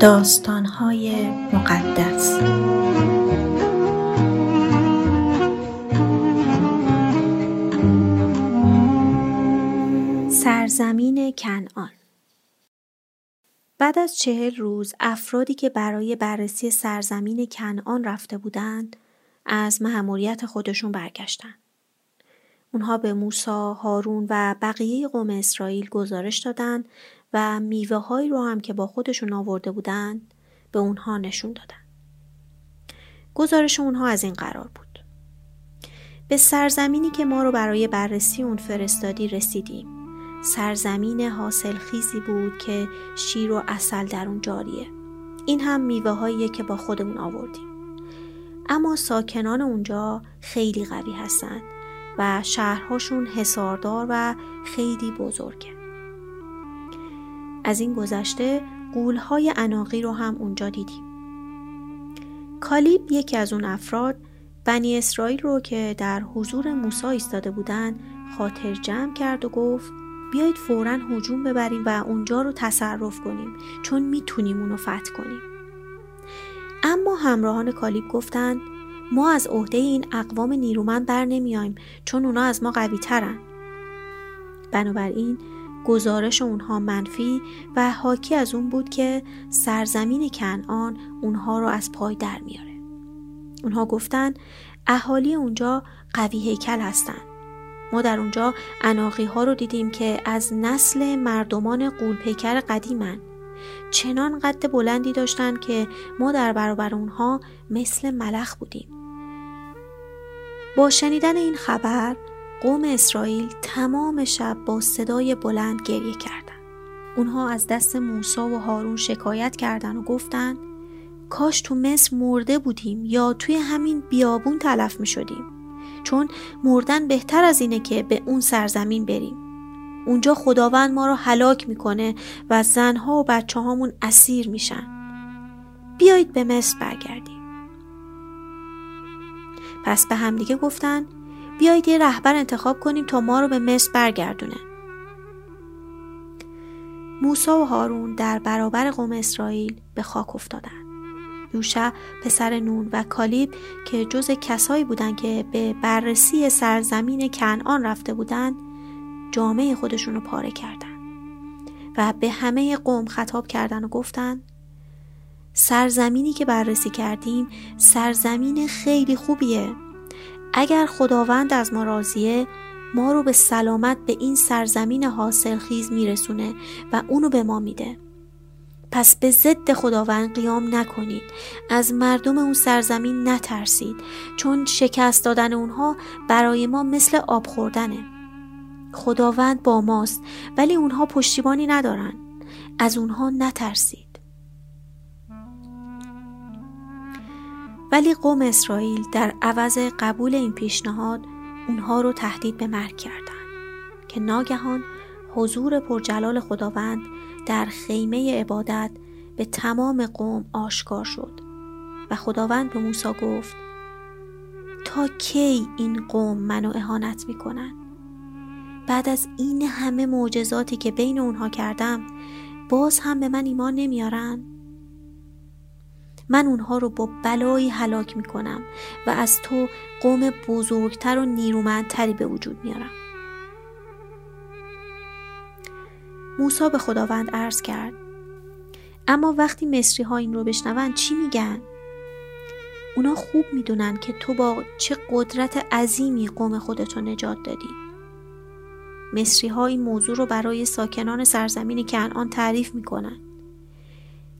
داستانهای مقدس سرزمین کنعان بعد از چهل روز افرادی که برای بررسی سرزمین کنعان رفته بودند از مأموریت خودشون برگشتند. اونها به موسی، هارون و بقیه قوم اسرائیل گزارش دادند و میوه هایی رو هم که با خودشون آورده بودند به اونها نشون دادن. گزارش اونها از این قرار بود. به سرزمینی که ما رو برای بررسی اون فرستادی رسیدیم. سرزمین حاصل خیزی بود که شیر و اصل در اون جاریه. این هم میوه هاییه که با خودمون آوردیم. اما ساکنان اونجا خیلی قوی هستند و شهرهاشون حساردار و خیلی بزرگه. از این گذشته قولهای عناقی رو هم اونجا دیدیم. کالیب یکی از اون افراد بنی اسرائیل رو که در حضور موسی ایستاده بودن خاطر جمع کرد و گفت بیایید فورا هجوم ببریم و اونجا رو تصرف کنیم چون می‌تونیم اونو فتح کنیم. اما همراهان کالیب گفتند ما از عهده این اقوام نیرومند بر نمیایم چون اونا از ما قوی ترن. بنابراین گزارش اونها منفی و حاکی از اون بود که سرزمین کنعان اونها رو از پای در میاره. اونها گفتن اهالی اونجا قوی هیکل هستن. ما در اونجا اناقی ها رو دیدیم که از نسل مردمان قولپیکر قدیمن. چنان قد بلندی داشتن که ما در برابر اونها مثل ملخ بودیم. با شنیدن این خبر قوم اسرائیل تمام شب با صدای بلند گریه کردند. اونها از دست موسی و هارون شکایت کردند و گفتند کاش تو مصر مرده بودیم یا توی همین بیابون تلف می شدیم. چون مردن بهتر از اینه که به اون سرزمین بریم. اونجا خداوند ما رو هلاک می‌کنه و زنها و بچه هامون اسیر میشن. بیایید به مصر برگردیم. پس به همدیگه گفتن بیایید یه رهبر انتخاب کنیم تا ما رو به مصر برگردونه. موسا و هارون در برابر قوم اسرائیل به خاک افتادند. یوشع پسر نون و کالیب که جز کسایی بودند که به بررسی سرزمین کنعان رفته بودند جامعه خودشون رو پاره کردند و به همه قوم خطاب کردند و گفتند سرزمینی که بررسی کردیم سرزمین خیلی خوبیه. اگر خداوند از ما راضیه ما رو به سلامت به این سرزمین حاصل خیز میرسونه و اونو به ما میده. پس به ضد خداوند قیام نکنید. از مردم اون سرزمین نترسید چون شکست دادن اونها برای ما مثل آب خوردنه. خداوند با ماست ولی اونها پشتیبانی ندارن. از اونها نترسید. ولی قوم اسرائیل در عوض قبول این پیشنهاد اونها رو تهدید به مرگ کردند که ناگهان حضور پرجلال خداوند در خیمه عبادت به تمام قوم آشکار شد و خداوند به موسی گفت تا کی این قوم منو اهانت می‌کنن بعد از این همه معجزاتی که بین اونها کردم باز هم به من ایمان نمیارن؟ من اونها رو با بلایی هلاک می‌کنم و از تو قوم بزرگتر و نیرومندتری به وجود میارم. موسا به خداوند عرض کرد اما وقتی مصری ها این رو بشنون چی میگن؟ اونا خوب می‌دونن که تو با چه قدرت عظیمی قوم خودتو نجات دادی. مصری ها این موضوع رو برای ساکنان سرزمین کنعان تعریف می‌کنن.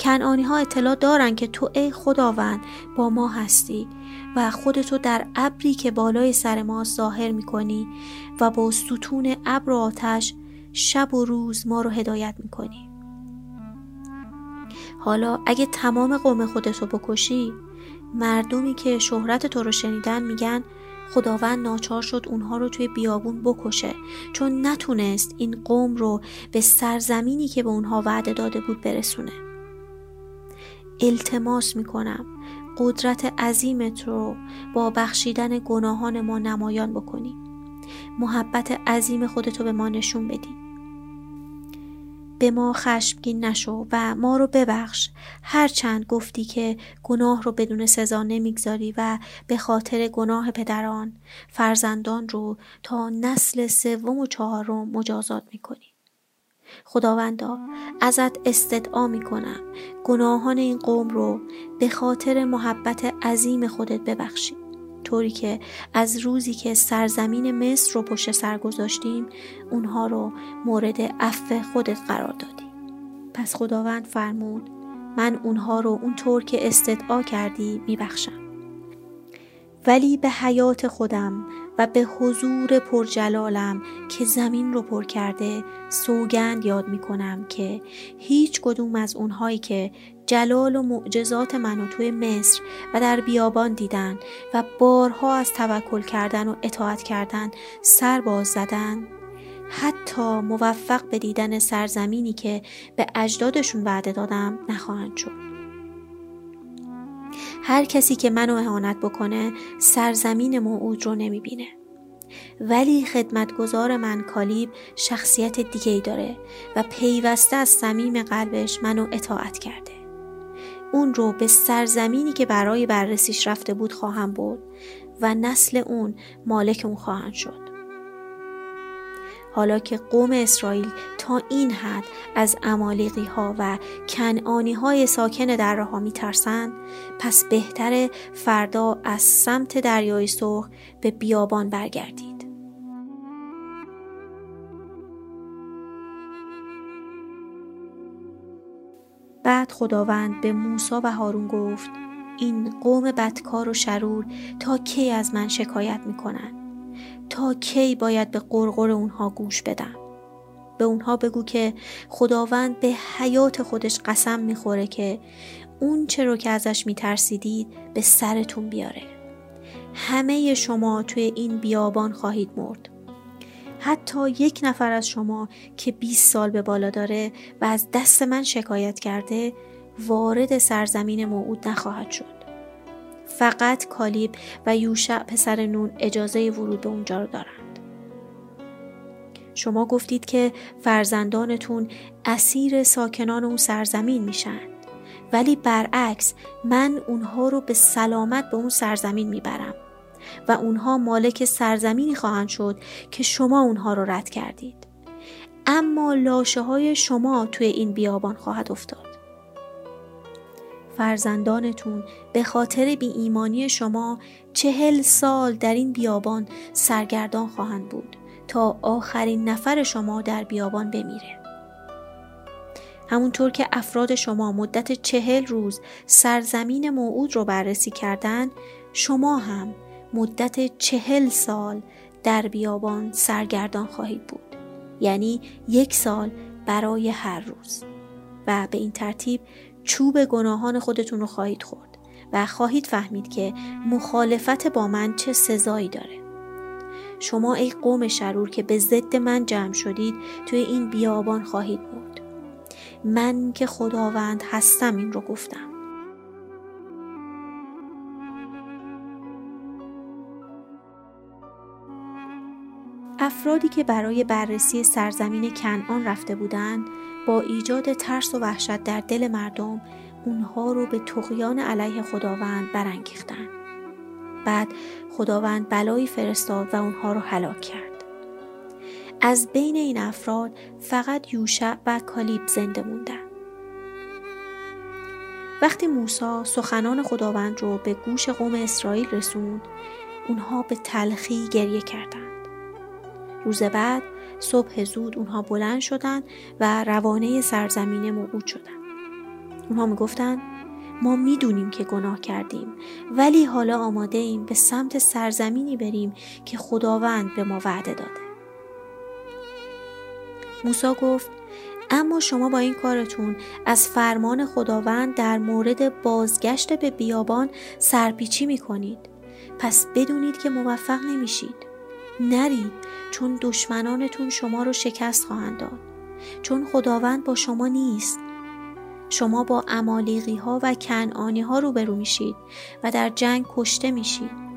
کنعانی ها اطلاع دارن که تو ای خداوند با ما هستی و خودتو در ابری که بالای سر ما ظاهر می‌کنی و با ستون ابر و آتش شب و روز ما رو هدایت می‌کنی. حالا اگه تمام قوم خودتو بکشی مردمی که شهرت تو رو شنیدن میگن خداوند ناچار شد اونها رو توی بیابون بکشه چون نتونست این قوم رو به سرزمینی که به اونها وعده داده بود برسونه. التماس می‌کنم. قدرت عظیمت رو با بخشیدن گناهان ما نمایان بکنی. محبت عظیم خودتو به ما نشون بدی. به ما خشمگین نشو و ما رو ببخش. هرچند گفتی که گناه رو بدون سزا نمی‌گذاری و به خاطر گناه پدران فرزندان رو تا نسل سوم و چهارم مجازات می‌کنی. خداوندا ازت استدعا می کنم گناهان این قوم رو به خاطر محبت عظیم خودت ببخشی. طوری که از روزی که سرزمین مصر رو پشت سر گذاشتیم اونها رو مورد عفو خودت قرار دادی. پس خداوند فرمود من اونها رو اونطور که استدعا کردی میبخشم. ولی به حیات خودم و به حضور پرجلالم که زمین رو پر کرده سوگند یاد می کنم که هیچ کدوم از اونهایی که جلال و معجزات منو توی مصر و در بیابان دیدن و بارها از توکل کردن و اطاعت کردن سر باز زدن. حتی موفق به دیدن سرزمینی که به اجدادشون وعده دادم نخواهند شد. هر کسی که منو اهانت بکنه سرزمین موعود رو نمی‌بینه. ولی خدمتگزار من کالیب شخصیت دیگه ای داره و پیوسته از صمیم قلبش منو اطاعت کرده. اون رو به سرزمینی که برای بررسیش رفته بود خواهم بود و نسل اون مالک اون خواهند شد حالا که قوم اسرائیل تا این حد از امالیقی ها و کنعانی های ساکن در ها می ترسند پس بهتر فردا از سمت دریای سرخ به بیابان برگردید. بعد خداوند به موسی و هارون گفت این قوم بدکار و شرور تا کی از من شکایت می کنند تا کی باید به قرقر اونها گوش بدم؟ به اونها بگو که خداوند به حیات خودش قسم می‌خوره که اون چه که ازش میترسیدید به سرتون بیاره. همه شما توی این بیابان خواهید مرد. حتی یک نفر از شما که 20 سال به بالا داره و از دست من شکایت کرده وارد سرزمین موعود نخواهد شد. فقط کالیب و یوشع پسر نون اجازه ورود به اونجا رو دارند. شما گفتید که فرزندانتون اسیر ساکنان اون سرزمین میشن. ولی برعکس من اونها رو به سلامت به اون سرزمین می‌برم. و اونها مالک سرزمینی خواهند شد که شما اونها رو رد کردید اما لاشه های شما توی این بیابان خواهد افتاد فرزندانتون به خاطر بی ایمانی شما چهل سال در این بیابان سرگردان خواهند بود تا آخرین نفر شما در بیابان بمیره. همونطور که افراد شما مدت چهل روز سرزمین موعود رو بررسی کردن شما هم مدت چهل سال در بیابان سرگردان خواهید بود. یعنی یک سال برای هر روز. و به این ترتیب چوب گناهان خودتون رو خواهید خورد و خواهید فهمید که مخالفت با من چه سزایی داره. شما ای قوم شرور که به ضد من جمع شدید توی این بیابان خواهید بود. من که خداوند هستم این رو گفتم. افرادی که برای بررسی سرزمین کنعان رفته بودند با ایجاد ترس و وحشت در دل مردم اونها رو به تقیان علیه خداوند برانگیختند. بعد خداوند بلایی فرستاد و اونها رو هلاک کرد. از بین این افراد فقط یوشع و کالیب زنده موندن. وقتی موسی سخنان خداوند رو به گوش قوم اسرائیل رسوند اونها به تلخی گریه کردند. روز بعد صبح زود اونها بلند شدند و روانه سرزمین موعود شدند. اونها می‌گفتند ما می‌دونیم که گناه کردیم ولی حالا آماده ایم به سمت سرزمینی بریم که خداوند به ما وعده داده. موسی گفت اما شما با این کارتون از فرمان خداوند در مورد بازگشت به بیابان سرپیچی می‌کنید پس بدونید که موفق نمیشید. نرید چون دشمنانتون شما رو شکست خواهند داد. چون خداوند با شما نیست. شما با امالیقی ها و کنعانی ها روبرو میشید و در جنگ کشته میشید.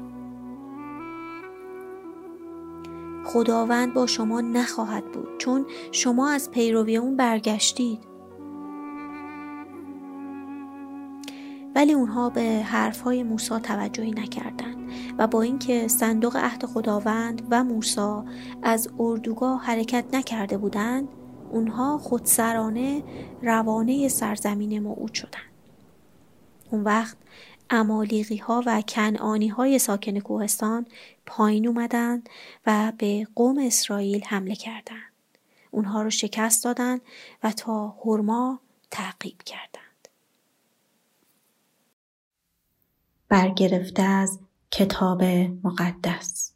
خداوند با شما نخواهد بود چون شما از پیروی اون برگشتید. ولی اونها به حرفهای موسی توجهی نکردند. و با اینکه صندوق عهد خداوند و موسی از اردوگاه حرکت نکرده بودند اونها خودسرانه روانه سرزمین موعود شدند اون وقت امالیقی ها و کنعانی های ساکن کوهستان پایین اومدند و به قوم اسرائیل حمله کردند. اونها رو شکست دادند و تا هرما تعقیب کردند. برگرفته از کتاب مقدس.